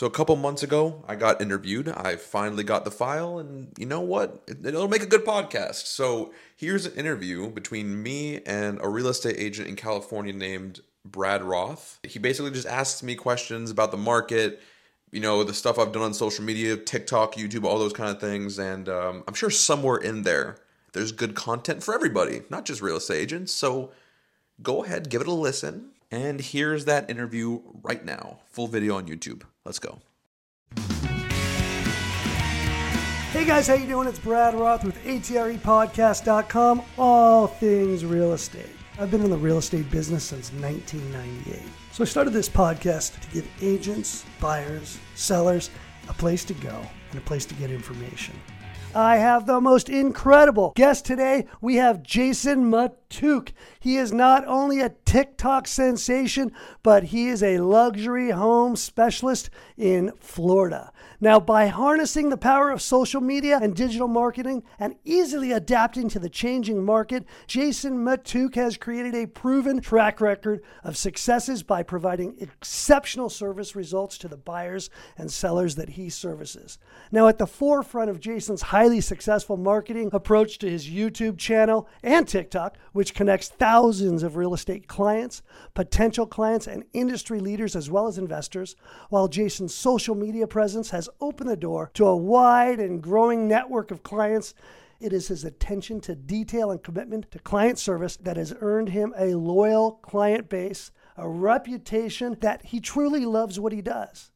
So a couple months ago, I got interviewed. I finally got the file, and you know what? It- It'll make a good podcast. So here's an interview between me and a real estate agent in California named Brad Roth. He basically just asks me questions about the market, you know, the stuff I've done on social media, TikTok, YouTube, all those kind of things. And um, I'm sure somewhere in there, there's good content for everybody, not just real estate agents. So go ahead, give it a listen. And here's that interview right now. Full video on YouTube. Let's go. Hey guys, how you doing? It's Brad Roth with ATREPodcast.com, all things real estate. I've been in the real estate business since 1998. So I started this podcast to give agents, buyers, sellers a place to go and a place to get information. I have the most incredible guest today. We have Jason Matouk. He is not only a TikTok sensation, but he is a luxury home specialist in Florida. Now, by harnessing the power of social media and digital marketing and easily adapting to the changing market, Jason Matouk has created a proven track record of successes by providing exceptional service results to the buyers and sellers that he services. Now, at the forefront of Jason's highly successful marketing approach to his YouTube channel and TikTok, which connects thousands of real estate clients, potential clients, and industry leaders, as well as investors, while Jason's social media presence has opened the door to a wide and growing network of clients. It is his attention to detail and commitment to client service that has earned him a loyal client base, a reputation that he truly loves what he does.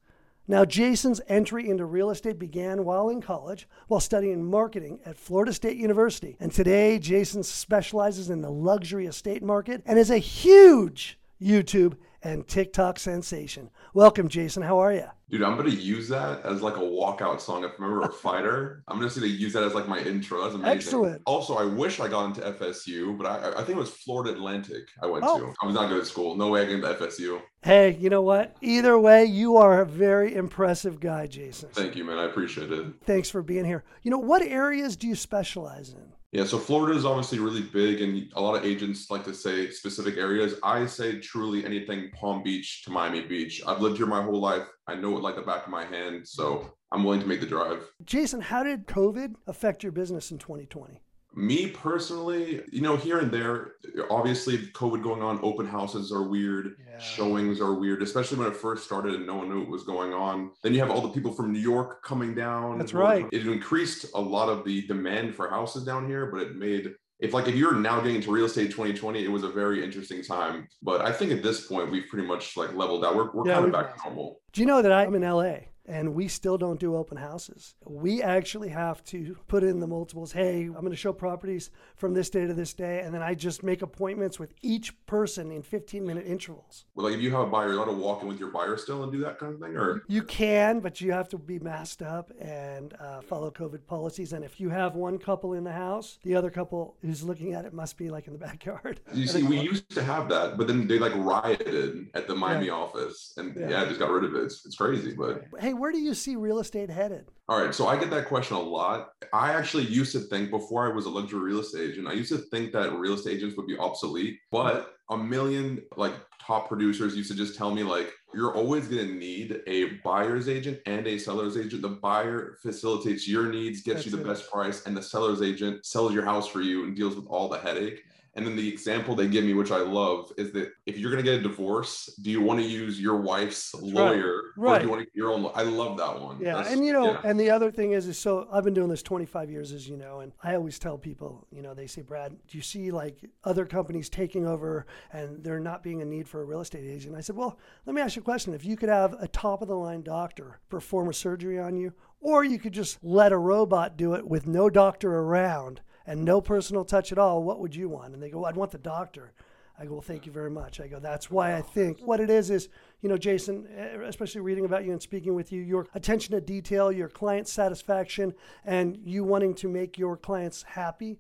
Now, Jason's entry into real estate began while in college, while studying marketing at Florida State University. And today, Jason specializes in the luxury estate market and is a huge YouTube and TikTok sensation. Welcome, Jason. How are you? Dude, I'm gonna use that as like a walkout song. If I'm ever a fighter, I'm just gonna say they use that as like my intro. That's amazing. Excellent. Also, I wish I got into FSU, but I, I think it was Florida Atlantic I went Oh. to. I was not good at school. No way I got into FSU. Hey, you know what? Either way, you are a very impressive guy, Jason. Thank you, man. I appreciate it. Thanks for being here. You know, what areas do you specialize in? Yeah, so Florida is obviously really big, and a lot of agents like to say specific areas. I say truly anything Palm Beach to Miami Beach. I've lived here my whole life. I know it like the back of my hand, so I'm willing to make the drive. Jason, how did COVID affect your business in 2020? Me personally, you know, here and there, obviously, COVID going on, open houses are weird, Yeah. showings are weird, especially when it first started and no one knew what was going on. Then you have all the people from New York coming down. That's right. It increased a lot of the demand for houses down here, but it made if like if you're now getting into real estate 2020, it was a very interesting time. But I think at this point we've pretty much like leveled out. We're, we're Yeah, kind of back to normal. Do you know that I'm in LA and we still don't do open houses? We actually have to put in the multiples. Hey, I'm going to show properties from this day to this day. And then I just make appointments with each person in 15 minute intervals. Well, like if you have a buyer, you're allowed to walk in with your buyer still and do that kind of thing, or You can, but you have to be masked up and uh, follow COVID policies. And if you have one couple in the house, the other couple who's looking at it must be like in the backyard. You see, we used to have that, but then they like rioted at the Miami office, and Yeah. yeah. just got rid of it. It's, it's crazy, but Hey, where do you see real estate headed? all right. So I get that question a lot. I actually used to think before I was a luxury real estate agent, I used to think that real estate agents would be obsolete, but a million like top producers used to just tell me like you're always going to need a buyer's agent and a seller's agent the buyer facilitates your needs gets you the it. best price and the seller's agent sells your house for you and deals with all the headache and then the example they give me, which I love, is that if you're going to get a divorce, do you want to use your wife's lawyer or Right. do you want to get your own? law- I love that one. Yeah, That's- and you know, yeah. and the other thing is, is so I've been doing this 25 years, as you know, and I always tell people, you know, they say, Brad, do you see like other companies taking over and there not being a need for a real estate agent? I said, well, let me ask you a question. If you could have a top of the line doctor perform a surgery on you, or you could just let a robot do it with no doctor around and no personal touch at all, what would you want? And they go, I'd want the doctor. I go, well, thank you very much. I go, that's why I think what it is is, you know, Jason, eh, especially reading about you and speaking with you, your attention to detail, your client satisfaction, and you wanting to make your clients happy,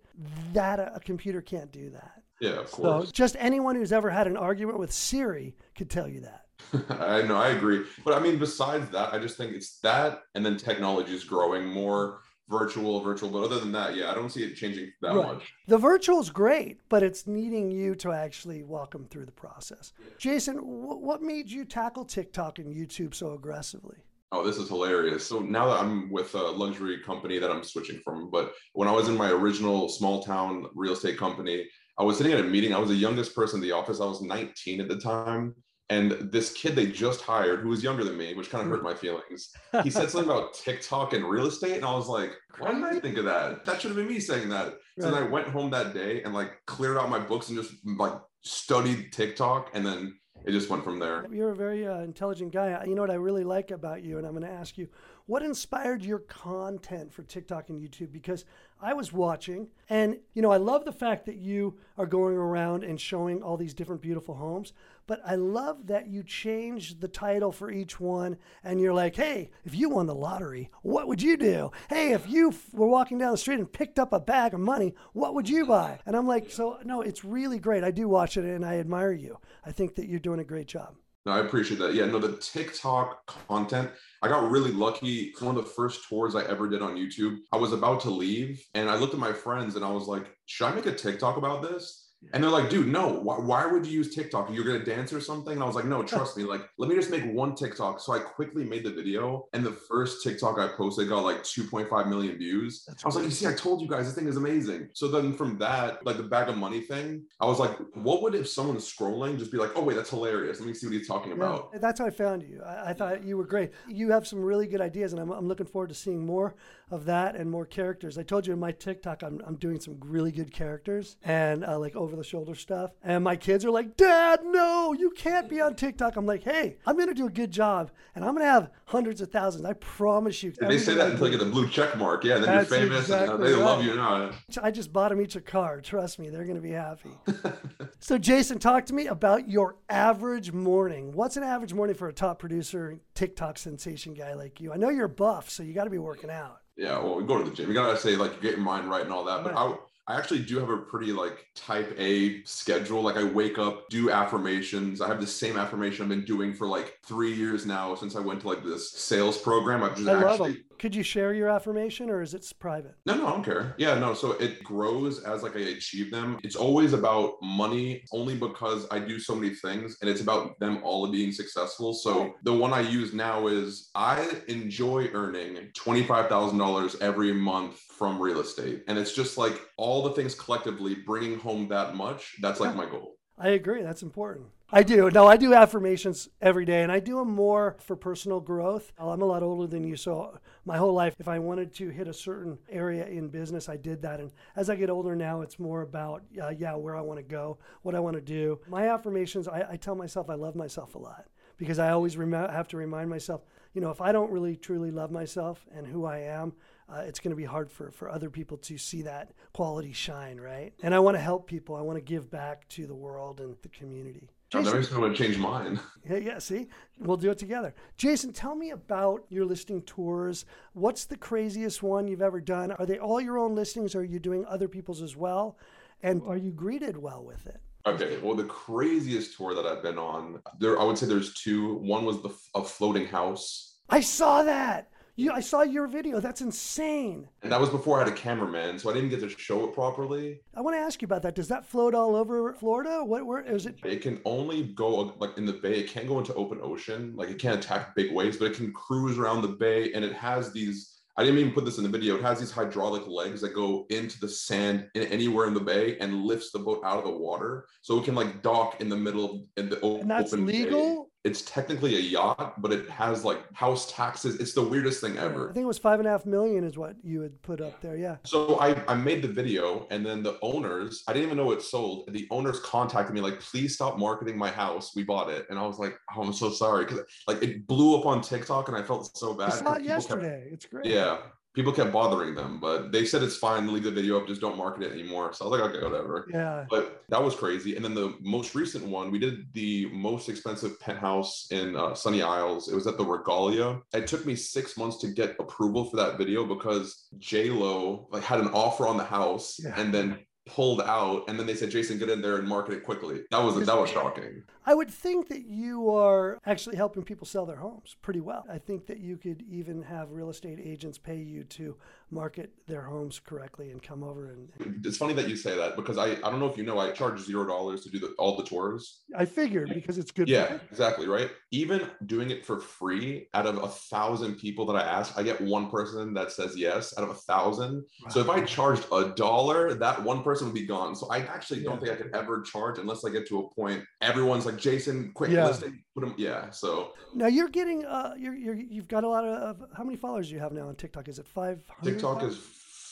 that a, computer can't do that. yeah, of So course. just anyone who's ever had an argument with Siri could tell you that. I know, I agree. But I mean, besides that, I just think it's that, and then technology is growing more virtual, virtual. But other than that, yeah, I don't see it changing that Right. much. The virtual is great, but it's needing you to actually walk them through the process. Jason, wh- what made you tackle TikTok and YouTube so aggressively? Oh, this is hilarious. So now that I'm with a luxury company that I'm switching from, but when I was in my original small town real estate company, I was sitting at a meeting. I was the youngest person in the office. I was 19 at the time. And this kid they just hired, who was younger than me, which kind of hurt my feelings, he said something about TikTok and real estate. And I was like, why did I think of that? That should have been me saying that. So then I went home that day and like cleared out my books and just like studied TikTok. And then it just went from there. You're a very uh, intelligent guy. You know what I really like about you, and I'm going to ask you, what inspired your content for TikTok and YouTube? Because I was watching, and you know, I love the fact that you are going around and showing all these different beautiful homes. But I love that you change the title for each one, and you're like, "Hey, if you won the lottery, what would you do? Hey, if you f- were walking down the street and picked up a bag of money, what would you buy?" And I'm like, "So no, it's really great. I do watch it, and I admire you. I think that you're doing a great job." No, I appreciate that. Yeah, no, the TikTok content, I got really lucky. One of the first tours I ever did on YouTube, I was about to leave and I looked at my friends and I was like, should I make a TikTok about this? And they're like, dude, no, why, why would you use TikTok? You're going to dance or something? And I was like, no, trust me. Like, let me just make one TikTok. So I quickly made the video. And the first TikTok I posted got like 2.5 million views. I was like, you see, I told you guys, this thing is amazing. So then from that, like the bag of money thing, I was like, what would if someone's scrolling just be like, oh, wait, that's hilarious. Let me see what he's talking about. Yeah, that's how I found you. I, I, thought you were great. You have some really good ideas, and I'm, I'm looking forward to seeing more of that and more characters. I told you in my TikTok, I'm, I'm doing some really good characters and uh, like over the shoulder stuff. And my kids are like, Dad, no, you can't be on TikTok. I'm like, hey, I'm going to do a good job and I'm going to have hundreds of thousands. I promise you. they say that until you get the blue check mark. Yeah, then you're famous exactly and uh, they right. love you now. I just bought them each a car. Trust me, they're going to be happy. so, Jason, talk to me about your average morning. What's an average morning for a top producer, TikTok sensation guy like you? I know you're buff, so you got to be working out. Yeah, well, we go to the gym. You gotta say like get your mind right and all that. But I I actually do have a pretty like type A schedule. Like I wake up, do affirmations. I have the same affirmation I've been doing for like three years now since I went to like this sales program. I've just I actually. Could you share your affirmation or is it private? No, no, I don't care. Yeah, no. So it grows as like I achieve them. It's always about money only because I do so many things and it's about them all being successful. So the one I use now is I enjoy earning $25,000 every month from real estate. And it's just like all the things collectively bringing home that much. That's like my goal. I agree. That's important. I do. No, I do affirmations every day, and I do them more for personal growth. I'm a lot older than you, so my whole life, if I wanted to hit a certain area in business, I did that. And as I get older now, it's more about, uh, yeah, where I want to go, what I want to do. My affirmations, I, I, tell myself I love myself a lot because I always rem- have to remind myself, you know, if I don't really truly love myself and who I am, uh, it's going to be hard for, for other people to see that quality shine, right? And I want to help people. I want to give back to the world and the community. Jason, that makes me want to change mine. Yeah, yeah. See, we'll do it together. Jason, tell me about your listing tours. What's the craziest one you've ever done? Are they all your own listings, or are you doing other people's as well? And are you greeted well with it? Okay, well, the craziest tour that I've been on, there, I would say there's two. One was the a floating house. I saw that. You, I saw your video. That's insane. And that was before I had a cameraman, so I didn't get to show it properly. I want to ask you about that. Does that float all over Florida? What where is it? It can only go like in the bay. It can't go into open ocean. Like it can't attack big waves, but it can cruise around the bay, and it has these. I didn't even put this in the video. It has these hydraulic legs that go into the sand in anywhere in the bay and lifts the boat out of the water, so it can like dock in the middle in the open. And that's legal. Bay it's technically a yacht, but it has like house taxes. It's the weirdest thing ever. I think it was five and a half million is what you had put up there. Yeah. So I, I made the video and then the owners, I didn't even know it sold. The owners contacted me like, please stop marketing my house. We bought it. And I was like, oh, I'm so sorry. Cause like it blew up on TikTok and I felt so bad. I saw it yesterday. Kept, it's great. Yeah people kept bothering them, but they said it's fine. Leave the video up. Just don't market it anymore. So I was like, okay, whatever. Yeah. But that was crazy. And then the most recent one, we did the most expensive penthouse in uh, Sunny Isles. It was at the Regalia. It took me six months to get approval for that video because J Lo like had an offer on the house, yeah. and then pulled out and then they said jason get in there and market it quickly that was that was shocking I would think that you are actually helping people sell their homes pretty well. I think that you could even have real estate agents pay you to market their homes correctly and come over and. It's funny that you say that because I, I don't know if you know I charge zero dollars to do the, all the tours. I figured because it's good. Yeah, exactly right. Even doing it for free, out of a thousand people that I ask, I get one person that says yes out of a thousand. Wow. So if I charged a dollar, that one person would be gone. So I actually don't think I could ever charge unless I get to a point. Everyone's like, Jason, quick yeah. listing, put them. Yeah. So now you're getting, uh, you're, you're you've got a lot of. How many followers do you have now on TikTok? Is it five? TikTok is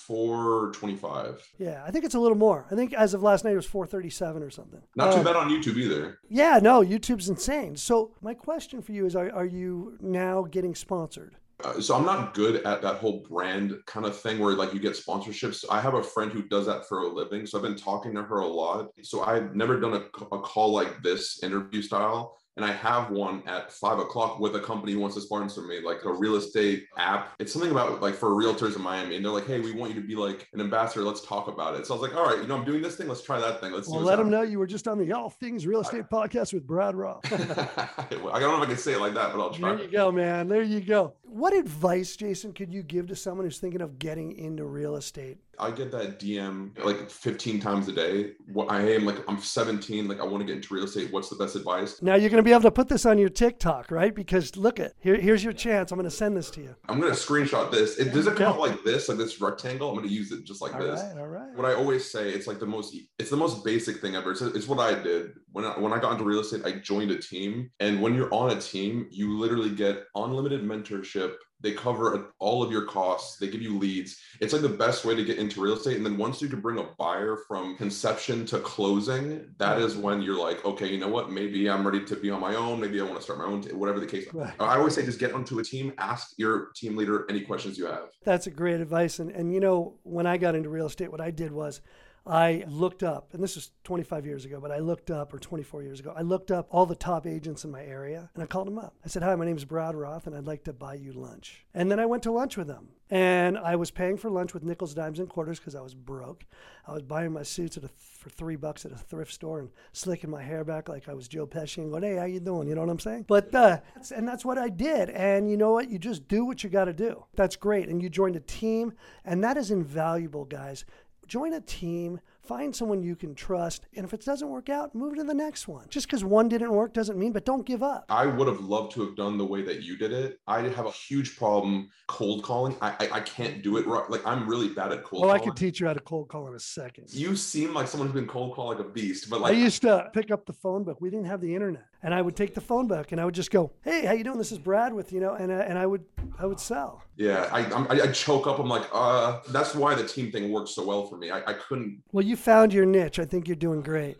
425. Yeah, I think it's a little more. I think as of last night it was 437 or something. Not too uh, bad on YouTube either. Yeah, no, YouTube's insane. So my question for you is: Are, are you now getting sponsored? Uh, so I'm not good at that whole brand kind of thing where like you get sponsorships. I have a friend who does that for a living, so I've been talking to her a lot. So I've never done a, a call like this interview style and I have one at five o'clock with a company who wants to sponsor me, like a real estate app. It's something about like for realtors in Miami, and they're like, "Hey, we want you to be like an ambassador. Let's talk about it." So I was like, "All right, you know, I'm doing this thing. Let's try that thing. Let's." Well, let them know you were just on the All Things Real Estate I, podcast with Brad Roth. I don't know if I can say it like that, but I'll try. There you go, man. There you go. What advice, Jason, could you give to someone who's thinking of getting into real estate? I get that DM like 15 times a day. What I am like, I'm 17. Like, I want to get into real estate. What's the best advice? Now you're going to be able to put this on your TikTok, right? Because look at here. Here's your chance. I'm going to send this to you. I'm going to screenshot this. It does it come out like this, like this rectangle. I'm going to use it just like all this. Right, all right. What I always say, it's like the most. It's the most basic thing ever. It's, it's what I did when I, when I got into real estate. I joined a team, and when you're on a team, you literally get unlimited mentorship they cover all of your costs. They give you leads. It's like the best way to get into real estate. And then once you can bring a buyer from conception to closing, that is when you're like, okay, you know what? Maybe I'm ready to be on my own. Maybe I want to start my own, t- whatever the case. Right. I always say just get onto a team, ask your team leader any questions you have. That's a great advice. And, and you know, when I got into real estate, what I did was I looked up, and this is 25 years ago, but I looked up, or 24 years ago, I looked up all the top agents in my area and I called them up. I said, Hi, my name is Brad Roth, and I'd like to buy you lunch. And then I went to lunch with them. And I was paying for lunch with nickels, dimes, and quarters because I was broke. I was buying my suits at a, for three bucks at a thrift store and slicking my hair back like I was Joe Pesci and going, "Hey, how you doing?" You know what I'm saying? But uh, and that's what I did. And you know what? You just do what you got to do. That's great. And you joined a team, and that is invaluable, guys. Join a team Find someone you can trust. And if it doesn't work out, move to the next one. Just because one didn't work doesn't mean, but don't give up. I would have loved to have done the way that you did it. I have a huge problem cold calling. I I, I can't do it right. Like I'm really bad at cold well, calling. I could teach you how to cold call in a second. You seem like someone who's been cold call like a beast, but like I used to pick up the phone book. We didn't have the internet. And I would take the phone book and I would just go, Hey, how you doing? This is Brad with, you know, and, uh, and I would, I would sell. Yeah. I, I, I choke up. I'm like, uh, that's why the team thing works so well for me. I, I couldn't. Well, you found your niche. I think you're doing great.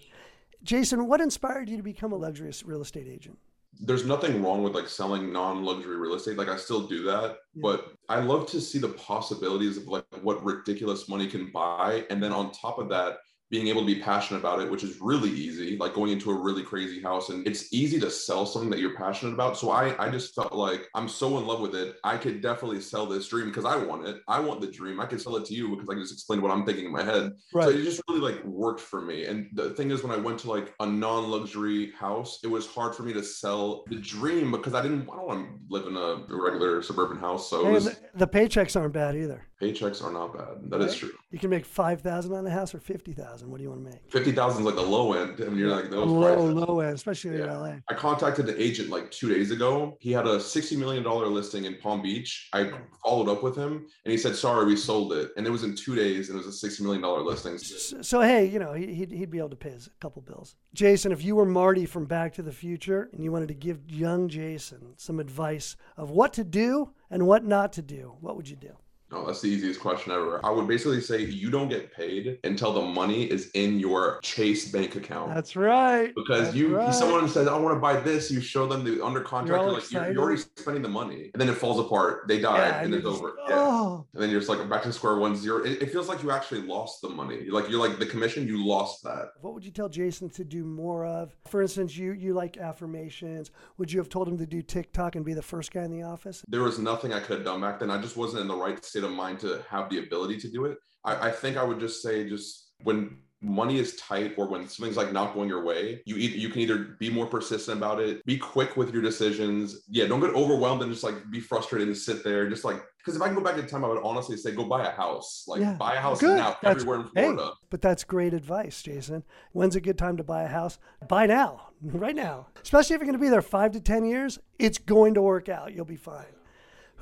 Jason, what inspired you to become a luxurious real estate agent? There's nothing wrong with like selling non-luxury real estate. Like I still do that, yeah. but I love to see the possibilities of like what ridiculous money can buy. And then on top of that, being able to be passionate about it, which is really easy, like going into a really crazy house. And it's easy to sell something that you're passionate about. So I, I just felt like I'm so in love with it. I could definitely sell this dream because I want it. I want the dream. I could sell it to you because I can just explain what I'm thinking in my head. Right. So it just really like worked for me. And the thing is, when I went to like a non-luxury house, it was hard for me to sell the dream because I didn't, I don't want to live in a regular suburban house. So was, the paychecks aren't bad either. Paychecks are not bad. That right? is true. You can make five thousand on a house or fifty thousand. What do you want to make? Fifty thousand is like the low end, and you're like those low, prices. low end, especially yeah. in LA. I contacted the agent like two days ago. He had a sixty million dollar listing in Palm Beach. I hmm. followed up with him, and he said, "Sorry, we sold it." And it was in two days, and it was a sixty million dollar listing. So, so, hey, you know, he'd he'd be able to pay his couple bills. Jason, if you were Marty from Back to the Future, and you wanted to give young Jason some advice of what to do and what not to do, what would you do? No, that's the easiest question ever. I would basically say you don't get paid until the money is in your Chase bank account. That's right. Because that's you, right. someone says, I want to buy this. You show them the under contract. You're, you're like, you're, you're, already spending the money. And then it falls apart. They die yeah, and it's just, over. Oh. Yeah. And then you're just like back to square one zero. It, it feels like you actually lost the money. Like you're like the commission, you lost that. What would you tell Jason to do more of? For instance, you you like affirmations. Would you have told him to do TikTok and be the first guy in the office? There was nothing I could have done back then. I just wasn't in the right state of mind to have the ability to do it. I, I think I would just say just when money is tight or when something's like not going your way, you either you can either be more persistent about it, be quick with your decisions. Yeah, don't get overwhelmed and just like be frustrated and sit there. Just like because if I can go back in time, I would honestly say go buy a house. Like Yeah. buy a house Good. now That's- everywhere in Hey, Florida. but that's great advice, Jason. When's a good time to buy a house? Buy now, right now. Especially if you're going to be there five to 10 years, it's going to work out. You'll be fine.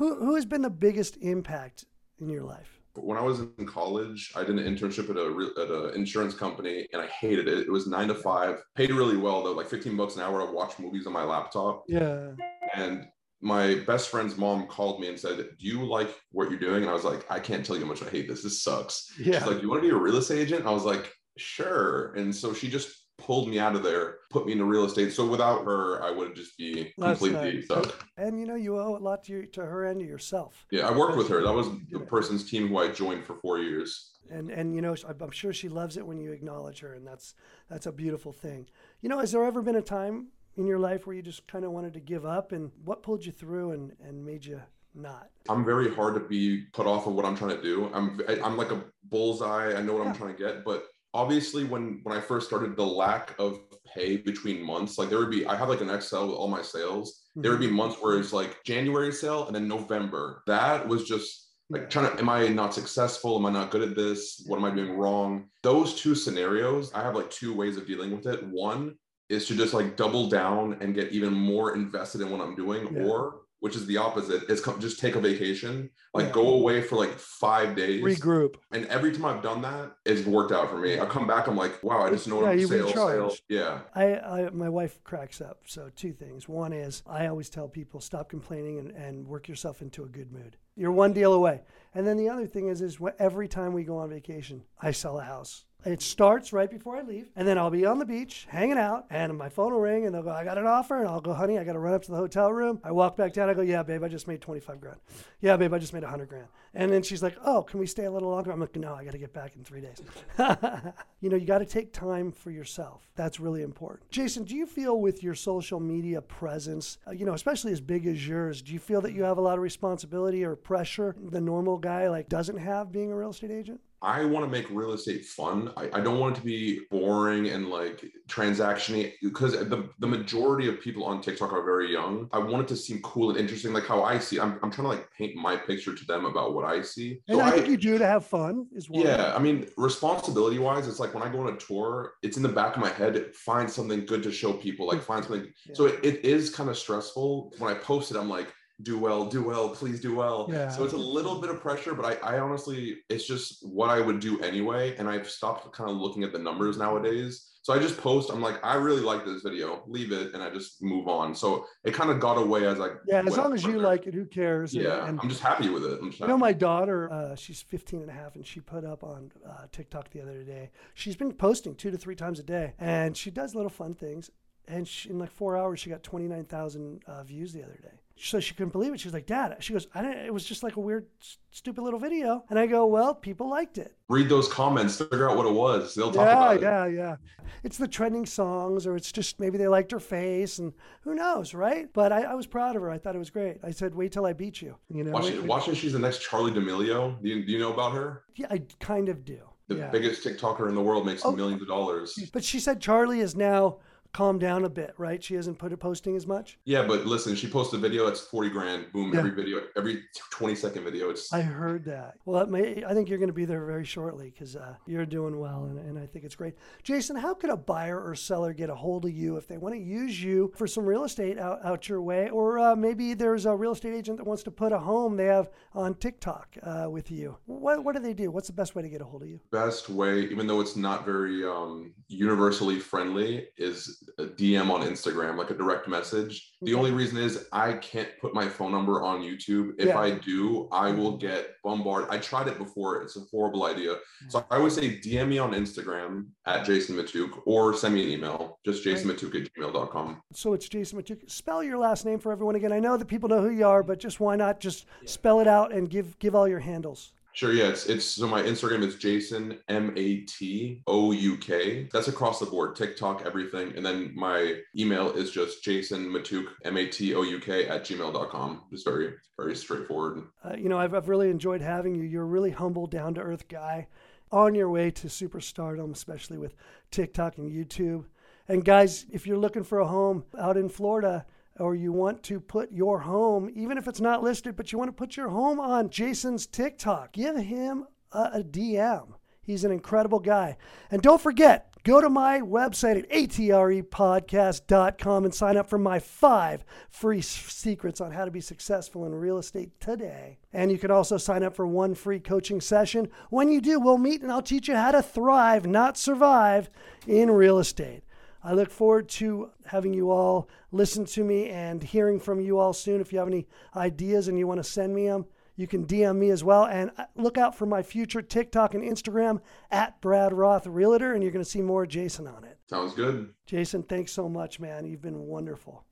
Who, who has been the biggest impact in your life? when I was in college, I did an internship at a at an insurance company, and I hated it. It was nine to five, paid really well though, like fifteen bucks an hour. I watched movies on my laptop, Yeah. and my best friend's mom called me and said, "Do you like what you're doing?" And I was like, "I can't tell you how much I hate this. This sucks." Yeah. She's like, "You want to be a real estate agent?" I was like, "Sure." And so she just pulled me out of there, put me into real estate. So without her, I would just be completely nice. stuck. And you know, you owe a lot to, your, to her and to yourself. Yeah, I worked with her. That was the person's team who I joined for four years. and and you know I'm I'm sure she loves it when you acknowledge her, and that's that's a beautiful thing. You know, has there ever been a time in your life where you just kind of wanted to give up, and what pulled you through and and made you not? I'm very hard to be put off of what I'm trying to do. I'm I- I'm like a bullseye. I know what I'm trying to get, but obviously when when I first started, the lack of pay between months, like there would be I have like an Excel with all my sales. There would be mm-hmm. months where it's like January sale and then November. That was just like trying to am i not successful am i not good at this what am i doing wrong those two scenarios i have like two ways of dealing with it one is to just like double down and get even more invested in what i'm doing Yeah. or which is the opposite is come, just take a vacation like Yeah. go away for like five days Regroup. and every time i've done that it's worked out for me i come back i'm like wow i just know Yeah, I'm sales, sales. yeah I, I my wife cracks up. So two things. One is I always tell people stop complaining and, and work yourself into a good mood. You're one deal away. And then the other thing is is every time we go on vacation, I sell a house. It starts right before I leave, and then I'll be on the beach hanging out, and my phone will ring, and they'll go, "I got an offer," and I'll go, "Honey, I got to run up to the hotel room." I walk back down. I go, "Yeah, babe, I just made twenty five grand." Yeah, babe, I just made hundred grand. And then she's like, "Oh, can we stay a little longer?" I'm like, "No, I got to get back in three days." you know, you got to take time for yourself. That's really important. Jason, do you feel with your social media presence, uh, you know, especially as big as yours, do you feel that you have a lot of responsibility or pressure the normal guy like doesn't have being a real estate agent? I want to make real estate fun. I, I don't want it to be boring and like transactiony because the, the majority of people on TikTok are very young. I want it to seem cool and interesting, like how I see. I'm, I'm trying to like paint my picture to them about what I see. And I, think you do to have fun is one. yeah, I mean, responsibility wise, it's like when I go on a tour, it's in the back of my head, find something good to show people, like find something. So it, it is kind of stressful. When I post it, I'm like, do well, do well, please do well. Yeah. So it's a little bit of pressure, but I, I honestly, it's just what I would do anyway. And I've stopped kind of looking at the numbers nowadays. So I just post, I'm like, I really like this video, leave it, and I just move on. So it kind of got away as I Yeah, as long as you like it, who cares? Yeah, and I'm just happy with it. I'm just You know, my daughter, uh, she's 15 and a half, and she put up on uh, TikTok the other day. She's been posting two to three times a day, and she does little fun things. And she, in like four hours, she got 29,000 uh, views the other day. So she couldn't believe it. She was like, Dad, she goes, I didn't, it was just like a weird, stupid little video. And I go, Well, people liked it. Read those comments, figure out what it was. They'll talk Yeah, about it. yeah, yeah. It's the trending songs, or it's just maybe they liked her face, and who knows, right? But I, I was proud of her. I thought it was great. I said, Wait till I beat you. You know, watching she's the next Charli D'Amelio. Do you, do you know about her? yeah, I kind of do. The yeah. biggest TikToker in the world makes Oh. millions of dollars. But she said Charli is now calmed down a bit, right? She hasn't put it posting as much. Yeah, but listen, she posted a video. It's forty grand. Boom! Yeah. Every video, every twenty second video. It's I heard that. Well, it may, I think you're going to be there very shortly because uh, you're doing well, and, and I think it's great. Jason, how could a buyer or seller get a hold of you if they want to use you for some real estate out, out your way? Or uh, maybe there's a real estate agent that wants to put a home they have on TikTok uh, with you. What, what do they do? What's the best way to get a hold of you? best way, even though it's not very um, universally friendly, is a DM on Instagram, like a direct message. The only reason is I can't put my phone number on YouTube. If Yeah. I do, I mm-hmm. will get bombarded. I tried it before. It's a horrible idea. So I would say DM me on Instagram at Jason Matouk or send me an email, just jasonmatouk at gmail.com. So it's Jason Matouk. Spell your last name for everyone again. I know that people know who you are, but just why not just spell it out and give give all your handles? Sure, yeah, it's it's so my Instagram is Jason M A T O U K. That's across the board, TikTok, everything. And then my email is just Jason Matouk M A T O U K at gmail.com. Just very, very straightforward. Uh, you know, I've, I've really enjoyed having you. You're a really humble, down to earth guy. on your way to superstardom, especially with TikTok and YouTube. And guys, if you're looking for a home out in Florida, or you want to put your home, even if it's not listed, but you want to put your home on Jason's TikTok, give him a, a DM. He's an incredible guy. And don't forget, go to my website at atrepodcast.com and sign up for my five free secrets on how to be successful in real estate today. And you can also sign up for one free coaching session. When you do, we'll meet and I'll teach you how to thrive, not survive, in real estate. I look forward to having you all listen to me and hearing from you all soon. If you have any ideas and you want to send me them, you can DM me as well. And uh, look out for my future TikTok and Instagram at Brad Roth Realtor, and you're going to see more Jason on it. Sounds good. Jason, thanks so much, man. You've been wonderful.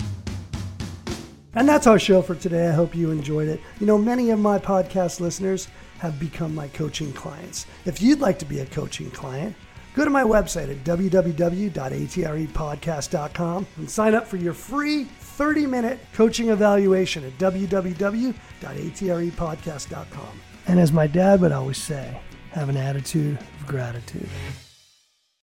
And that's our show for today. I hope you enjoyed it. You know, many of my podcast listeners have become my coaching clients. If you'd like to be a coaching client, Go to my website at www.atrepodcast.com and sign up for your free 30 minute coaching evaluation at www.atrepodcast.com. And as my dad would always say, have an attitude of gratitude.